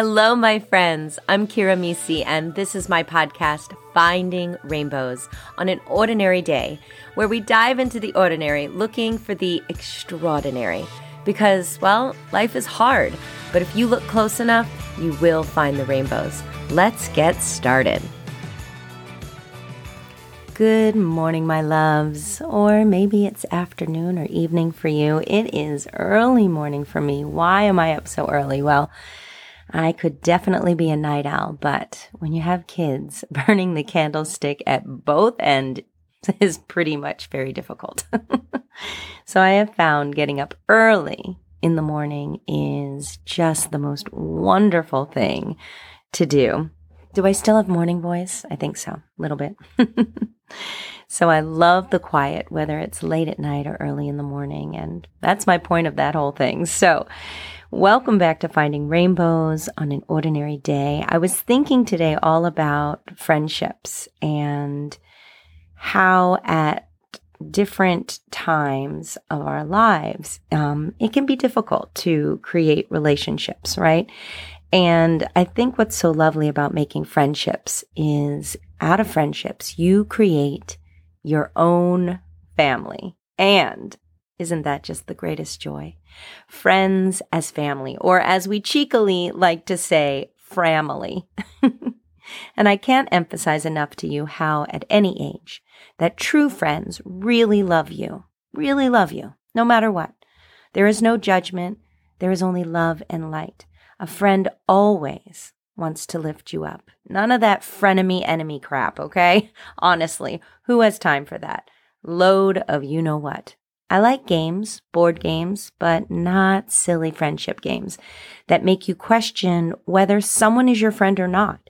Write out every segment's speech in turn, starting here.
Hello, my friends. I'm Kira Mesi, and this is my podcast, Finding Rainbows, on an ordinary day, where we dive into the ordinary looking for the extraordinary. Because, well, life is hard, but if you look close enough, you will find the rainbows. Let's get started. Good morning, my loves. Or maybe it's afternoon or evening for you. It is early morning for me. Why am I up so early? Well, I could definitely be a night owl, but when you have kids, burning the candlestick at both ends is pretty much very difficult. so I have found getting up early in the morning is just the most wonderful thing to do. Do I still have morning voice? I think so, a little bit. so I love the quiet, whether it's late at night or early in the morning. And that's my point of that whole thing. So Welcome back to Finding Rainbows on an Ordinary Day. I was thinking today all about friendships and how at different times of our lives, um, it can be difficult to create relationships, right? And I think what's so lovely about making friendships is out of friendships, you create your own family. And isn't that just the greatest joy? Friends as family, or as we cheekily like to say, framily. and I can't emphasize enough to you how, at any age, that true friends really love you, really love you, no matter what. There is no judgment, there is only love and light. A friend always wants to lift you up. None of that frenemy enemy crap, okay? Honestly, who has time for that? Load of you know what. I like games, board games, but not silly friendship games that make you question whether someone is your friend or not.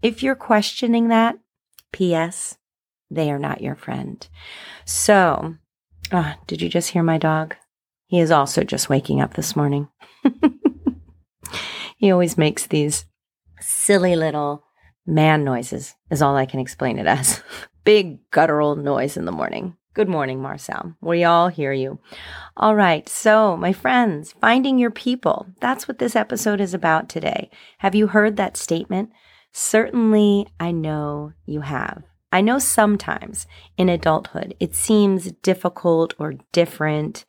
If you're questioning that, P.S., they are not your friend. So, oh, did you just hear my dog? He is also just waking up this morning. he always makes these silly little man noises, is all I can explain it as. Big guttural noise in the morning. Good morning, Marcel. We all hear you. All right. So, my friends, finding your people. That's what this episode is about today. Have you heard that statement? Certainly, I know you have. I know sometimes in adulthood it seems difficult or different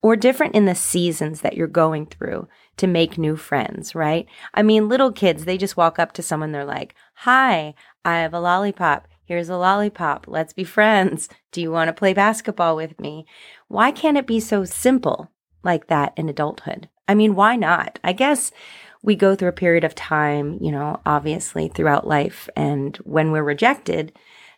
or different in the seasons that you're going through to make new friends, right? I mean, little kids, they just walk up to someone, they're like, Hi, I have a lollipop. Here's a lollipop. Let's be friends. Do you want to play basketball with me? Why can't it be so simple like that in adulthood? I mean, why not? I guess we go through a period of time, you know, obviously throughout life. And when we're rejected,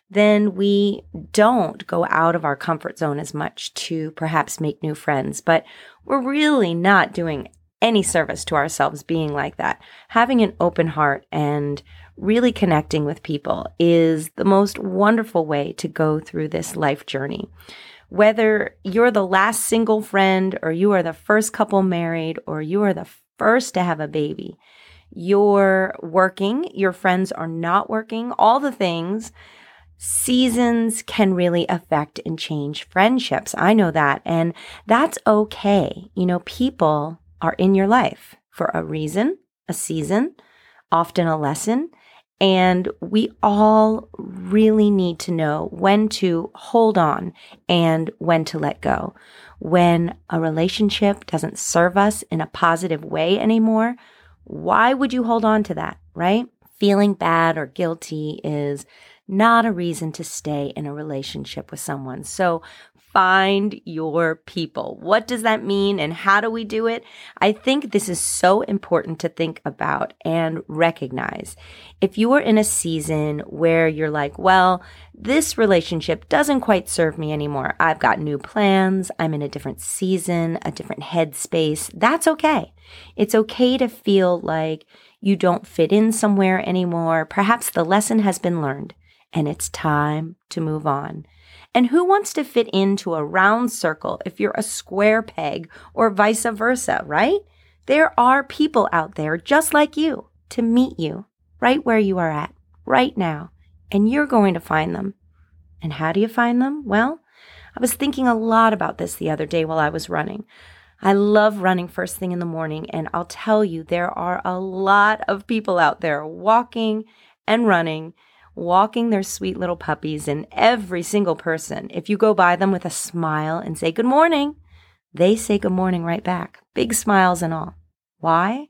then we don't go out of our comfort zone as much to perhaps make new friends. But we're really not doing any service to ourselves being like that. Having an open heart and really connecting with people is the most wonderful way to go through this life journey. Whether you're the last single friend or you are the first couple married or you are the first to have a baby, you're working, your friends are not working, all the things. Seasons can really affect and change friendships. I know that. And that's okay. You know, people are in your life for a reason, a season, often a lesson. And we all really need to know when to hold on and when to let go. When a relationship doesn't serve us in a positive way anymore, why would you hold on to that, right? Feeling bad or guilty is not a reason to stay in a relationship with someone. So find your people. What does that mean and how do we do it? I think this is so important to think about and recognize. If you are in a season where you're like, well, this relationship doesn't quite serve me anymore. I've got new plans. I'm in a different season, a different headspace. That's okay. It's okay to feel like you don't fit in somewhere anymore. Perhaps the lesson has been learned and it's time to move on. And who wants to fit into a round circle if you're a square peg or vice versa, right? There are people out there just like you to meet you right where you are at right now, and you're going to find them. And how do you find them? Well, I was thinking a lot about this the other day while I was running. I love running first thing in the morning, and I'll tell you, there are a lot of people out there walking and running, walking their sweet little puppies, and every single person, if you go by them with a smile and say, Good morning, they say good morning right back, big smiles and all. Why?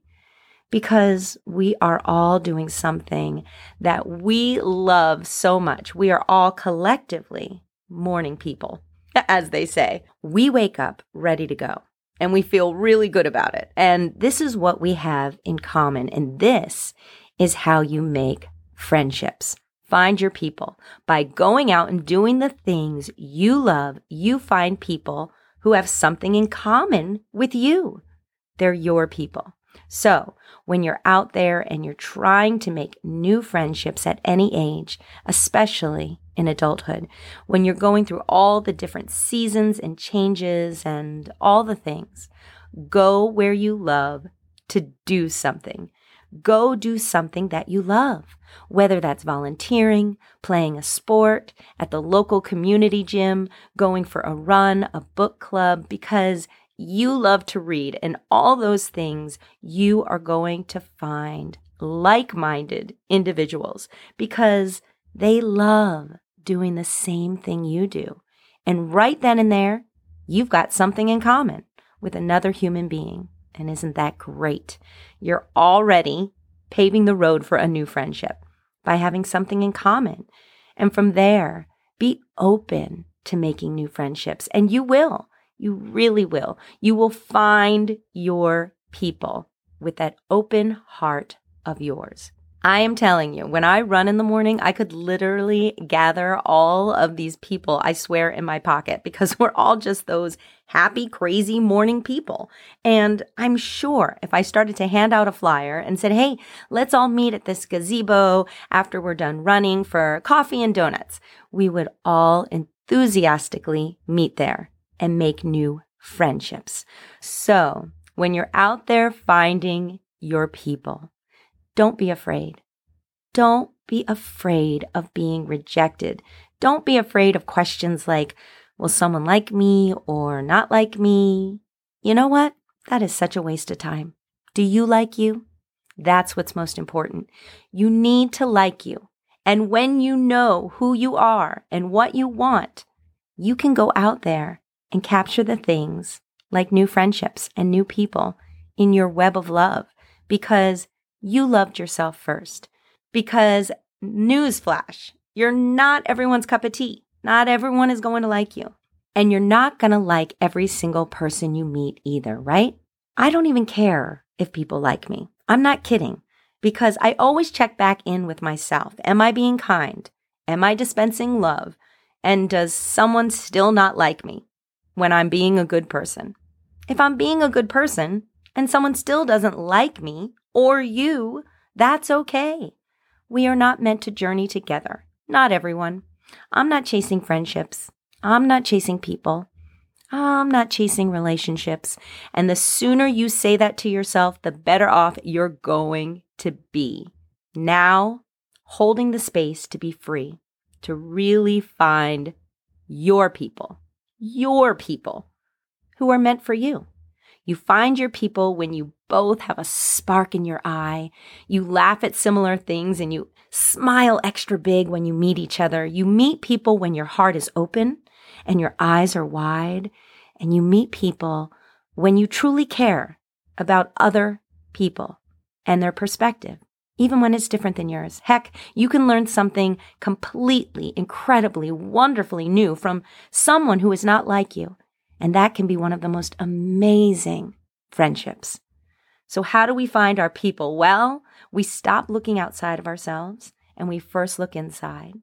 Because we are all doing something that we love so much. We are all collectively morning people, as they say. We wake up ready to go and we feel really good about it. And this is what we have in common. And this is how you make friendships. Find your people. By going out and doing the things you love, you find people who have something in common with you. They're your people. So, when you're out there and you're trying to make new friendships at any age, especially in adulthood, when you're going through all the different seasons and changes and all the things, go where you love to do something. Go do something that you love, whether that's volunteering, playing a sport, at the local community gym, going for a run, a book club, because you love to read and all those things, you are going to find like minded individuals because they love doing the same thing you do. And right then and there, you've got something in common with another human being. And isn't that great? You're already paving the road for a new friendship by having something in common. And from there, be open to making new friendships. And you will. You really will. You will find your people with that open heart of yours. I am telling you, when I run in the morning, I could literally gather all of these people, I swear, in my pocket because we're all just those happy, crazy morning people. And I'm sure if I started to hand out a flyer and said, hey, let's all meet at this gazebo after we're done running for coffee and donuts, we would all enthusiastically meet there and make new friendships. So when you're out there finding your people, don't be afraid. Don't be afraid of being rejected. Don't be afraid of questions like, will someone like me or not like me? You know what? That is such a waste of time. Do you like you? That's what's most important. You need to like you. And when you know who you are and what you want, you can go out there and capture the things like new friendships and new people in your web of love because you loved yourself first. Because, newsflash, you're not everyone's cup of tea. Not everyone is going to like you. And you're not going to like every single person you meet either, right? I don't even care if people like me. I'm not kidding because I always check back in with myself. Am I being kind? Am I dispensing love? And does someone still not like me when I'm being a good person? If I'm being a good person and someone still doesn't like me, or you, that's okay. We are not meant to journey together. Not everyone. I'm not chasing friendships. I'm not chasing people. I'm not chasing relationships. And the sooner you say that to yourself, the better off you're going to be. Now, holding the space to be free, to really find your people, your people who are meant for you. You find your people when you both have a spark in your eye. You laugh at similar things and you smile extra big when you meet each other. You meet people when your heart is open and your eyes are wide. And you meet people when you truly care about other people and their perspective, even when it's different than yours. Heck, you can learn something completely, incredibly, wonderfully new from someone who is not like you and that can be one of the most amazing friendships. So, how do we find our people? Well, we stop looking outside of ourselves and we first look inside.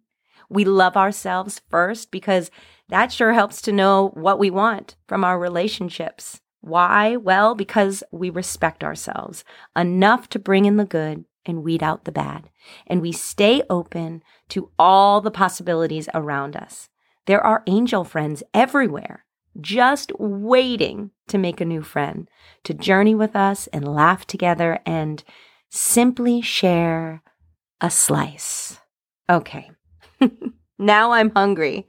We love ourselves first because that sure helps to know what we want from our relationships. Why? Well, because we respect ourselves enough to bring in the good and weed out the bad. And we stay open to all the possibilities around us. There are angel friends everywhere just waiting to make a new friend, to journey with us and laugh together and simply share a slice. Okay, now I'm hungry.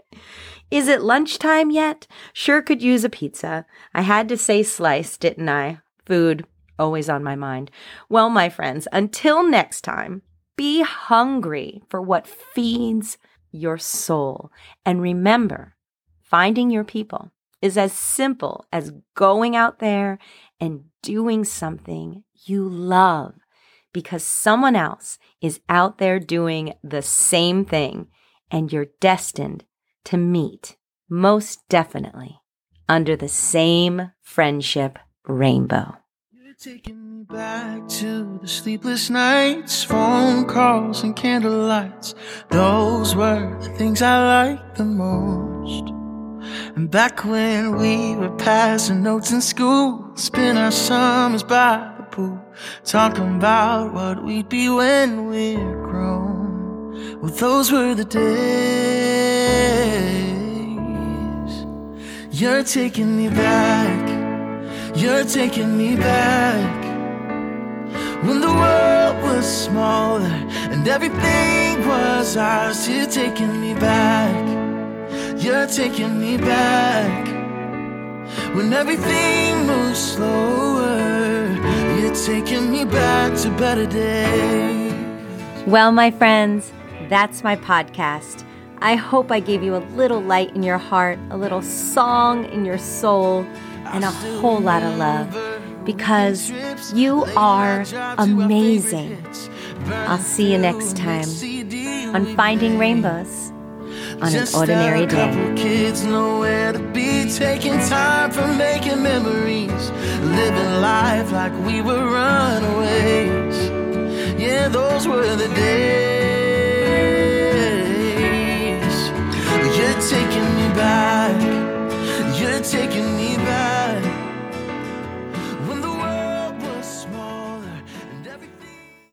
Is it lunchtime yet? Sure could use a pizza. I had to say slice, didn't I? Food, always on my mind. Well, my friends, until next time, be hungry for what feeds your soul. And remember, finding your people is as simple as going out there and doing something you love because someone else is out there doing the same thing and you're destined to meet, most definitely, under the same friendship rainbow. You're taking me back to the sleepless nights, phone calls and candlelights. Those were the things I liked the most. And back when we were passing notes in school, spend our summers by the pool, talking about what we'd be when we're grown. Well, those were the days. You're taking me back. You're taking me back. When the world was smaller and everything was ours, you're taking me back. You're taking me back. When everything moves slower, you're taking me back to better days. Well, my friends, that's my podcast. I hope I gave you a little light in your heart, a little song in your soul, and a whole lot of love because you are amazing. I'll see you next time on Finding Rainbows on Just an ordinary a couple day. Kids nowhere to be taking time for making memories, living life like we were runaways. Yeah, those were the days. You're taking me back. You're taking me